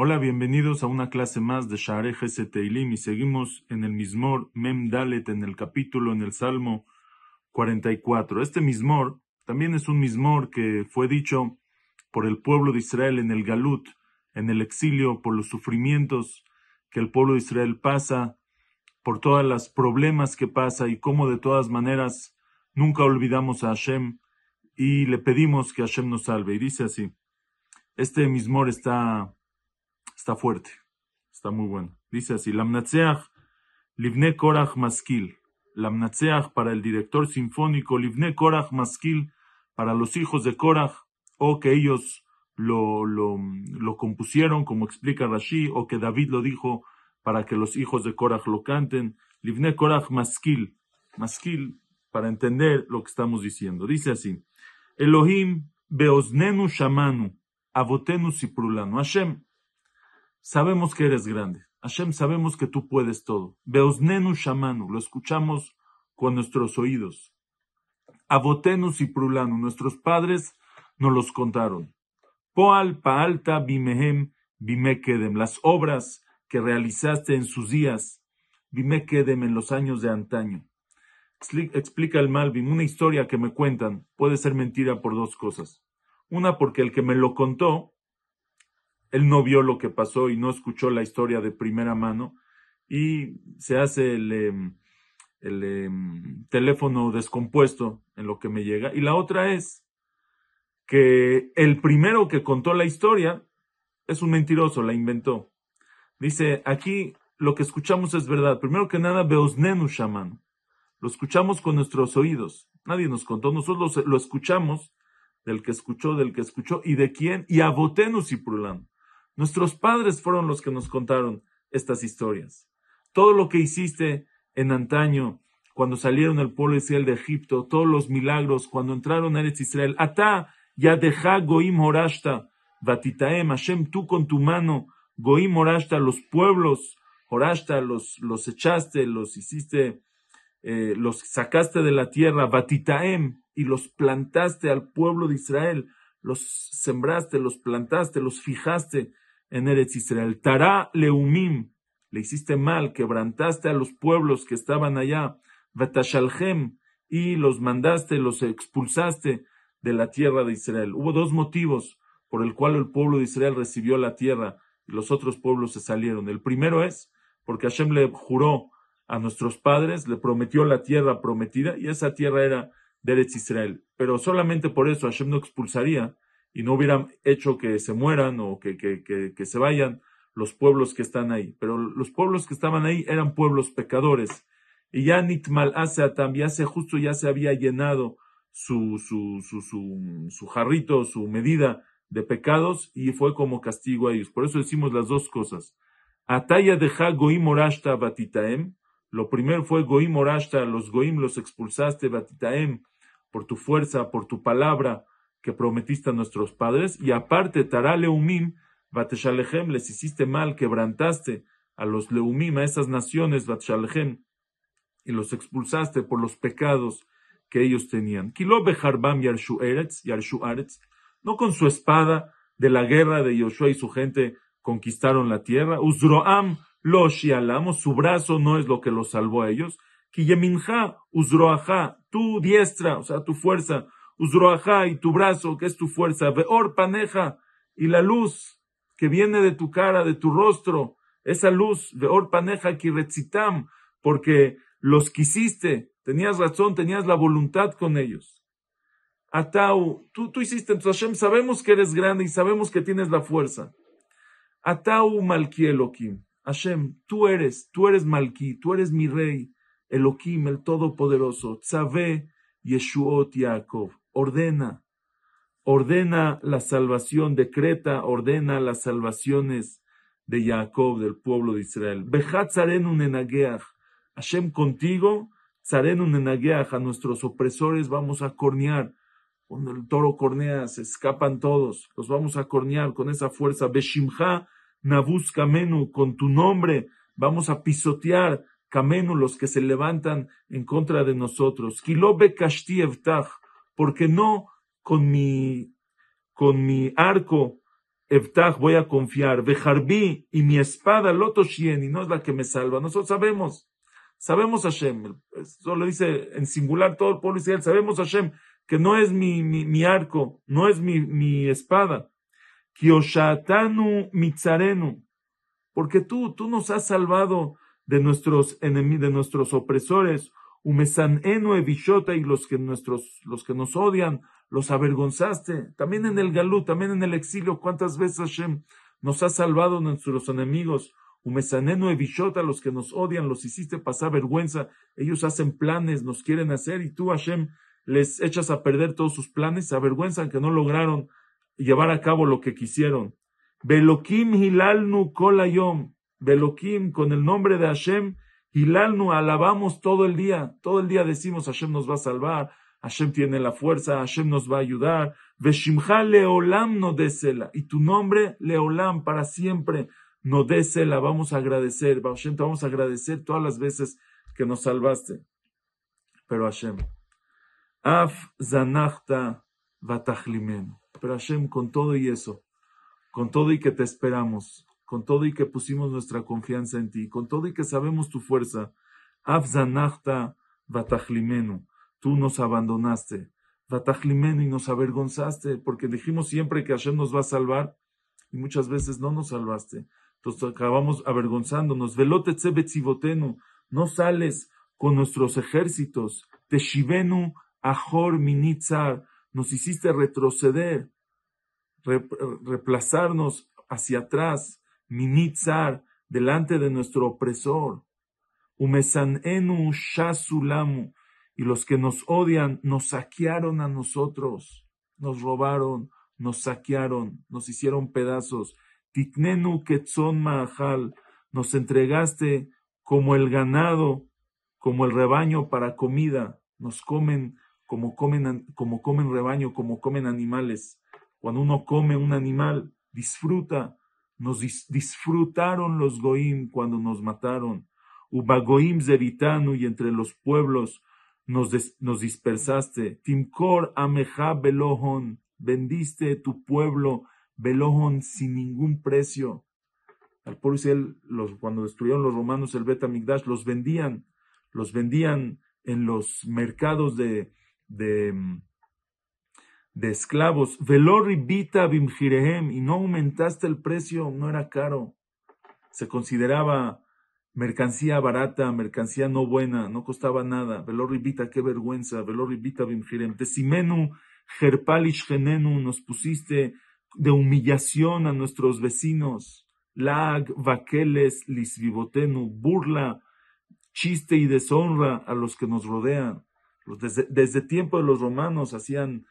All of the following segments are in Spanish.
Hola, bienvenidos a una clase más de Share Teilim y seguimos en el Mismor Mem Dalet en el capítulo en el Salmo 44. Este Mismor también es un Mismor que fue dicho por el pueblo de Israel en el Galut, en el exilio, por los sufrimientos que el pueblo de Israel pasa, por todos los problemas que pasa y cómo de todas maneras nunca olvidamos a Hashem y le pedimos que Hashem nos salve. Y dice así, este Mismor está está fuerte, está muy bueno. Dice así, Lamnatseach Livne Korach Maskil. Lamnatseach para el director sinfónico, Livne Korach Maskil para los hijos de Korach, o que ellos lo, lo, lo compusieron, como explica Rashi, o que David lo dijo para que los hijos de Korach lo canten. Livne Korach Maskil. Maskil para entender lo que estamos diciendo. Dice así, Elohim Beosnenu Shamanu, Avotenu Siprulanu. Hashem, Sabemos que eres grande. Hashem, sabemos que tú puedes todo. Beosnenu shamanu, lo escuchamos con nuestros oídos. Abotenus y prulanu, nuestros padres nos los contaron. Poal paalta bimehem bimekedem, las obras que realizaste en sus días, bimekedem en los años de antaño. Explica el Malvin, una historia que me cuentan puede ser mentira por dos cosas. Una, porque el que me lo contó él no vio lo que pasó y no escuchó la historia de primera mano y se hace el, em, el em, teléfono descompuesto en lo que me llega. Y la otra es que el primero que contó la historia es un mentiroso, la inventó. Dice, aquí lo que escuchamos es verdad. Primero que nada, Beosnenu Shaman. Lo escuchamos con nuestros oídos. Nadie nos contó, nosotros lo escuchamos del que escuchó, del que escuchó y de quién. Y Abotenus y Prulan. Nuestros padres fueron los que nos contaron estas historias. Todo lo que hiciste en antaño, cuando salieron el pueblo de Israel de Egipto, todos los milagros, cuando entraron a Eretz Israel, Ata, Yadeja Goim Horashta, Vatitaem, Hashem, tú con tu mano, Goim Horashta, los pueblos, Horashta, los, los echaste, los hiciste, eh, los sacaste de la tierra, Vatitaem, y los plantaste al pueblo de Israel, los sembraste, los plantaste, los fijaste en Eretz Israel. Tará leumim, le hiciste mal, quebrantaste a los pueblos que estaban allá. Vatashalhem, y los mandaste, los expulsaste de la tierra de Israel. Hubo dos motivos por el cual el pueblo de Israel recibió la tierra y los otros pueblos se salieron. El primero es porque Hashem le juró a nuestros padres, le prometió la tierra prometida y esa tierra era de Israel. Pero solamente por eso Hashem no expulsaría y no hubieran hecho que se mueran o que, que, que, se vayan los pueblos que están ahí. Pero los pueblos que estaban ahí eran pueblos pecadores. Y ya Nitmal Aseatam, ya se justo ya se había llenado su, su, su, su, su jarrito, su medida de pecados y fue como castigo a ellos. Por eso decimos las dos cosas. Ataya deja goim orashta batitaem. Lo primero fue goim orashta, los goim los expulsaste batitaem por tu fuerza, por tu palabra, que prometiste a nuestros padres, y aparte, Tará Leumim, Bateshalechem, les hiciste mal, quebrantaste a los Leumim, a esas naciones, Bateshalechem, y los expulsaste por los pecados que ellos tenían. Kilo Beharbam Yarshu Eretz, Yarshu Aretz, no con su espada de la guerra de Yoshua y su gente conquistaron la tierra. Uzroam lo shialam, su brazo no es lo que los salvó a ellos. Kiyeminja, Uzroaja, tu diestra, o sea, tu fuerza, Uzroaja y tu brazo, que es tu fuerza, Veor paneja, y la luz que viene de tu cara, de tu rostro, esa luz, Veor paneja kiretzitam, porque los quisiste, tenías razón, tenías la voluntad con ellos. Atau, tú, tú hiciste, entonces Hashem, sabemos que eres grande y sabemos que tienes la fuerza. Atau Malki Elohim, Hashem, tú eres, tú eres Malki, tú eres mi rey, Elohim, el Todopoderoso, Tzaveh Yeshuot Yaakov ordena, ordena la salvación, decreta, ordena las salvaciones de Jacob, del pueblo de Israel. Bejat zarenu Hashem contigo, zarenu nenageach, a nuestros opresores vamos a cornear. Cuando el toro cornea, se escapan todos, los vamos a cornear con esa fuerza. Beshimcha Nabuska Menu, con tu nombre, vamos a pisotear Kamenu, los que se levantan en contra de nosotros. Kilobe kashti porque no con mi, con mi arco evtach voy a confiar. Vejarbi y mi espada lotoshien, y no es la que me salva. Nosotros sabemos, sabemos Hashem, eso lo dice en singular todo el pueblo Israel, sabemos Hashem, que no es mi, mi, mi arco, no es mi, mi espada. Kioshatanu mitzarenu, porque tú, tú nos has salvado de nuestros enemigos, de nuestros opresores, umesanenu evishota y los que nuestros, los que nos odian, los avergonzaste. También en el galú, también en el exilio, cuántas veces Hashem nos ha salvado de nuestros enemigos. Umesanenu evishota, los que nos odian, los hiciste pasar vergüenza. Ellos hacen planes, nos quieren hacer, y tú, Hashem, les echas a perder todos sus planes, se avergüenzan que no lograron llevar a cabo lo que quisieron. Belokim hilalnu kolayom. Belokim, con el nombre de Hashem, hilalnu, alabamos todo el día. Todo el día decimos Hashem nos va a salvar, Hashem tiene la fuerza, Hashem nos va a ayudar. Veshimcha leolam no desela. Y tu nombre, leolam, para siempre, no desela. Vamos a agradecer, Hashem, te vamos a agradecer todas las veces que nos salvaste. Pero Hashem, af zanachta vatachlimenu. Pero Hashem, con todo y eso, con todo y que te esperamos, con todo y que pusimos nuestra confianza en ti, con todo y que sabemos tu fuerza, Afzanachta Vatachlimenu, tú nos abandonaste, Vatachlimenu y nos avergonzaste, porque dijimos siempre que Hashem nos va a salvar, y muchas veces no nos salvaste. Entonces acabamos avergonzándonos. Velote no sales con nuestros ejércitos. Teshivenu Ahor Minitzar, nos hiciste retroceder reemplazarnos hacia atrás, minitzar, delante de nuestro opresor. Umesanenu shasulamu, y los que nos odian nos saquearon a nosotros, nos robaron, nos saquearon, nos hicieron pedazos. Titnenu ketzon mahal, nos entregaste como el ganado, como el rebaño para comida, nos comen como comen, como comen rebaño, como comen animales. Cuando uno come un animal, disfruta. Nos disfrutaron los goim cuando nos mataron. Ubagoim zeritanu y entre los pueblos nos, nos dispersaste. Timkor ameja belohon. Vendiste tu pueblo belohon sin ningún precio. Al pueblo Israel, los, cuando destruyeron los romanos el Bet los vendían, los vendían en los mercados de, de, de esclavos, veloribita bimjirehem, y no aumentaste el precio, no era caro. Se consideraba mercancía barata, mercancía no buena, no costaba nada. Veloribita, qué vergüenza, veloribita bimjirehem. Tesimenu, gerpalish nos pusiste de humillación a nuestros vecinos. Lag, vaqueles, lisvivotenu, burla, chiste y deshonra a los que nos rodean. Desde, desde tiempo de los romanos hacían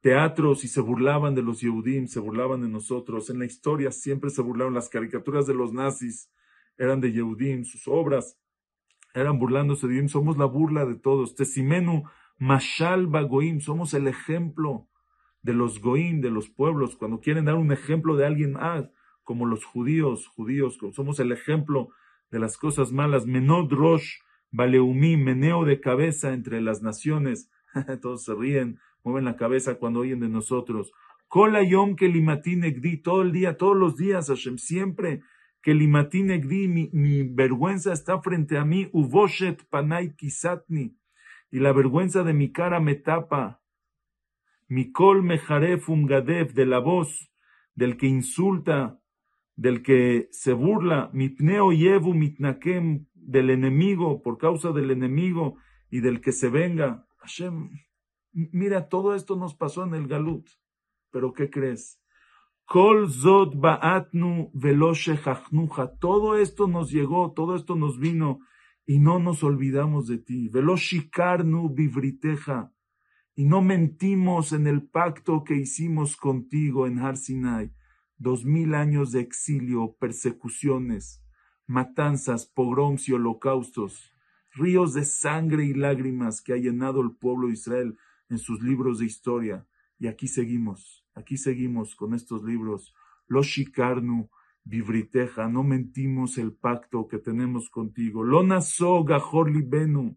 teatros y se burlaban de los Yehudim, se burlaban de nosotros. En la historia siempre se burlaron. Las caricaturas de los nazis eran de Yehudim, sus obras eran burlándose de Yehudim. Somos la burla de todos. Tesimenu, Mashal Bagoim, somos el ejemplo de los Goim, de los pueblos. Cuando quieren dar un ejemplo de alguien más, como los judíos, judíos, somos el ejemplo de las cosas malas. Menod Rosh, Baleumi, meneo de cabeza entre las naciones. Todos se ríen mueven la cabeza cuando oyen de nosotros. Kola yom que limatinegdi, todo el día, todos los días, Hashem, siempre que limatinegdi, mi, mi vergüenza está frente a mí, uvoshet panay kisatni, y la vergüenza de mi cara me tapa. Mi kol mejaref ungadev, de la voz del que insulta, del que se burla, mi pneo yevu mitnakem, del enemigo, por causa del enemigo y del que se venga. Hashem, Mira, todo esto nos pasó en el Galut. Pero ¿qué crees? Kol zot baatnu Todo esto nos llegó, todo esto nos vino y no nos olvidamos de ti. Veloshikarnu bivriteja. Y no mentimos en el pacto que hicimos contigo en Har Sinai. Dos mil años de exilio, persecuciones, matanzas, pogroms y holocaustos, ríos de sangre y lágrimas que ha llenado el pueblo de Israel en sus libros de historia. Y aquí seguimos, aquí seguimos con estos libros. Los Shikarnu, vivriteja, no mentimos el pacto que tenemos contigo. Lona soga libenu,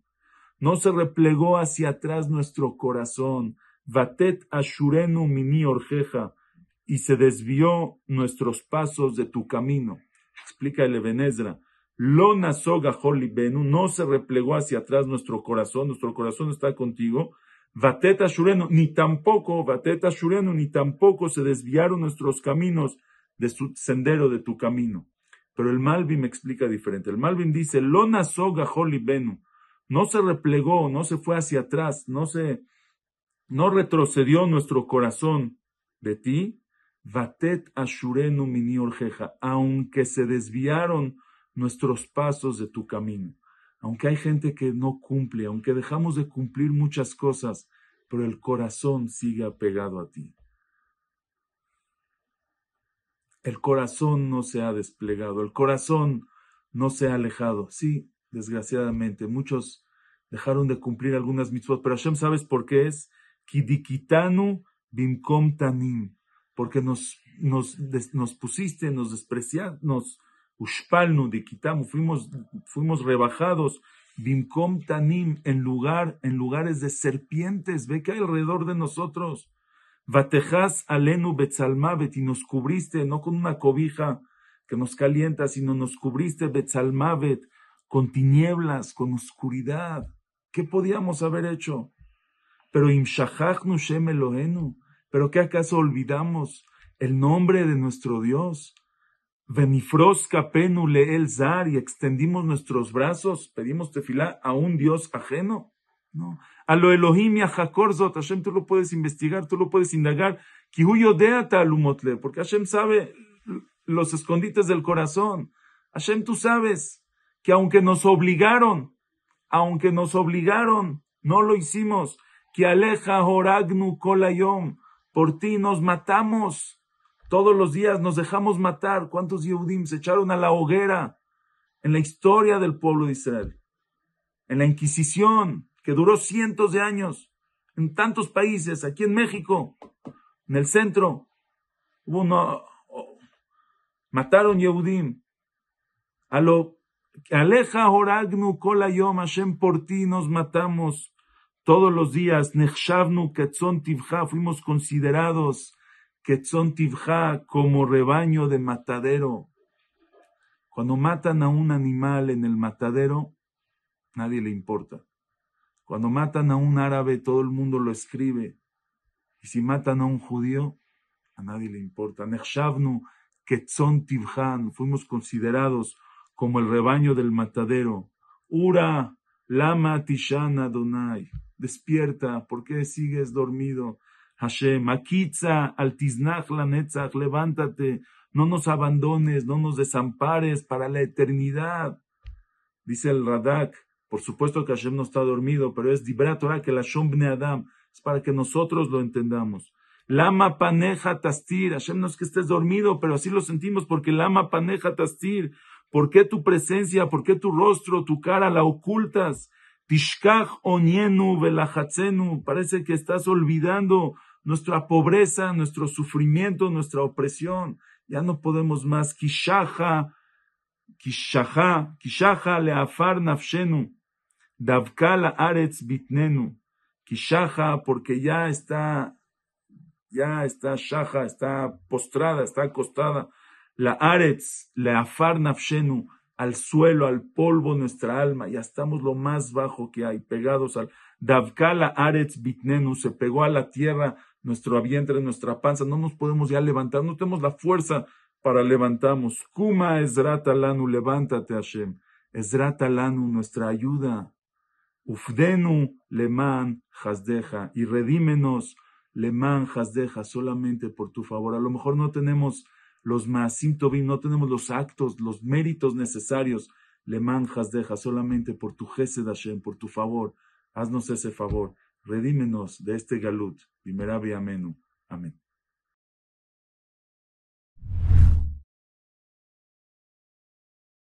no se replegó hacia atrás nuestro corazón. Vatet ashurenu mini orjeja, y se desvió nuestros pasos de tu camino. Explica el Ebenezra. Lona soga libenu, no se replegó hacia atrás nuestro corazón, nuestro corazón está contigo. Vateta Shurenu, ni tampoco, Vateta Shurenu, ni tampoco se desviaron nuestros caminos de su sendero de tu camino. Pero el Malvin me explica diferente. El Malvin dice, Lona soga benu, no se replegó, no se fue hacia atrás, no se, no retrocedió nuestro corazón de ti. Vatet Ashurenu mini orjeja, aunque se desviaron nuestros pasos de tu camino aunque hay gente que no cumple, aunque dejamos de cumplir muchas cosas, pero el corazón sigue apegado a ti. El corazón no se ha desplegado, el corazón no se ha alejado. Sí, desgraciadamente, muchos dejaron de cumplir algunas mitzvot, pero Hashem, ¿sabes por qué es? Kidikitanu bimkom tanim, porque nos, nos, nos pusiste, nos despreciaste, nos, Ushpalnu de quitamos, fuimos, fuimos rebajados, Bimkom Tanim, en lugar, en lugares de serpientes, ve que hay alrededor de nosotros. Vatejas alenu betzalmavet, y nos cubriste, no con una cobija que nos calienta, sino nos cubriste betzalmavet, con tinieblas, con oscuridad. ¿Qué podíamos haber hecho? Pero imshachachnu shem pero ¿qué acaso olvidamos el nombre de nuestro Dios? Venifrosca penule el zar y extendimos nuestros brazos, pedimos tefilá a un Dios ajeno. No. A lo Elohim y a Jacorzot, Hashem tú lo puedes investigar, tú lo puedes indagar. Porque Hashem sabe los escondites del corazón. Hashem tú sabes que aunque nos obligaron, aunque nos obligaron, no lo hicimos. Que aleja horagnu kolayom, por ti nos matamos. Todos los días nos dejamos matar. ¿Cuántos Yehudim se echaron a la hoguera en la historia del pueblo de Israel? En la Inquisición, que duró cientos de años, en tantos países, aquí en México, en el centro, hubo uno, mataron Yehudim. A lo Aleja Horagnu Kolayom Hashem por ti nos matamos todos los días. Nechshavnu Ketzon Tivja, fuimos considerados Ketzon Tivja como rebaño de matadero. Cuando matan a un animal en el matadero, nadie le importa. Cuando matan a un árabe, todo el mundo lo escribe. Y si matan a un judío, a nadie le importa. Nechshavnu Ketzon Tivjan, fuimos considerados como el rebaño del matadero. Ura, Lama Tishana Donai, despierta, ¿por qué sigues dormido? Hashem, Akitza, Altiznach Lanetzach, levántate, no nos abandones, no nos desampares para la eternidad. Dice el Radak, por supuesto que Hashem no está dormido, pero es Dibra que la Shombne Adam, es para que nosotros lo entendamos. Lama paneja tastir, Hashem no es que estés dormido, pero así lo sentimos porque lama paneja tastir. ¿Por qué tu presencia, por qué tu rostro, tu cara la ocultas? Tishkach onienu parece que estás olvidando nuestra pobreza, nuestro sufrimiento, nuestra opresión. Ya no podemos más. Kishaja, kishaja, kishaja leafar nafshenu, davkala aretz bitnenu. Kishaja, porque ya está, ya está shaja, está postrada, está acostada. La aretz leafar nafshenu, al suelo, al polvo nuestra alma. Ya estamos lo más bajo que hay, pegados al. Davkala aretz bitnenu, se pegó a la tierra nuestro vientre, nuestra panza, no nos podemos ya levantar, no tenemos la fuerza para levantarnos. Kuma Ezrata Lanu, levántate Hashem. Ezrata Lanu, nuestra ayuda. Ufdenu leman hasdeja, y redímenos leman hasdeja, solamente por tu favor. A lo mejor no tenemos los maasim no tenemos los actos, los méritos necesarios. Leman hasdeja, solamente por tu gesed Hashem, por tu favor. Haznos ese favor redímenos de este galut. Primera Amén. Amén.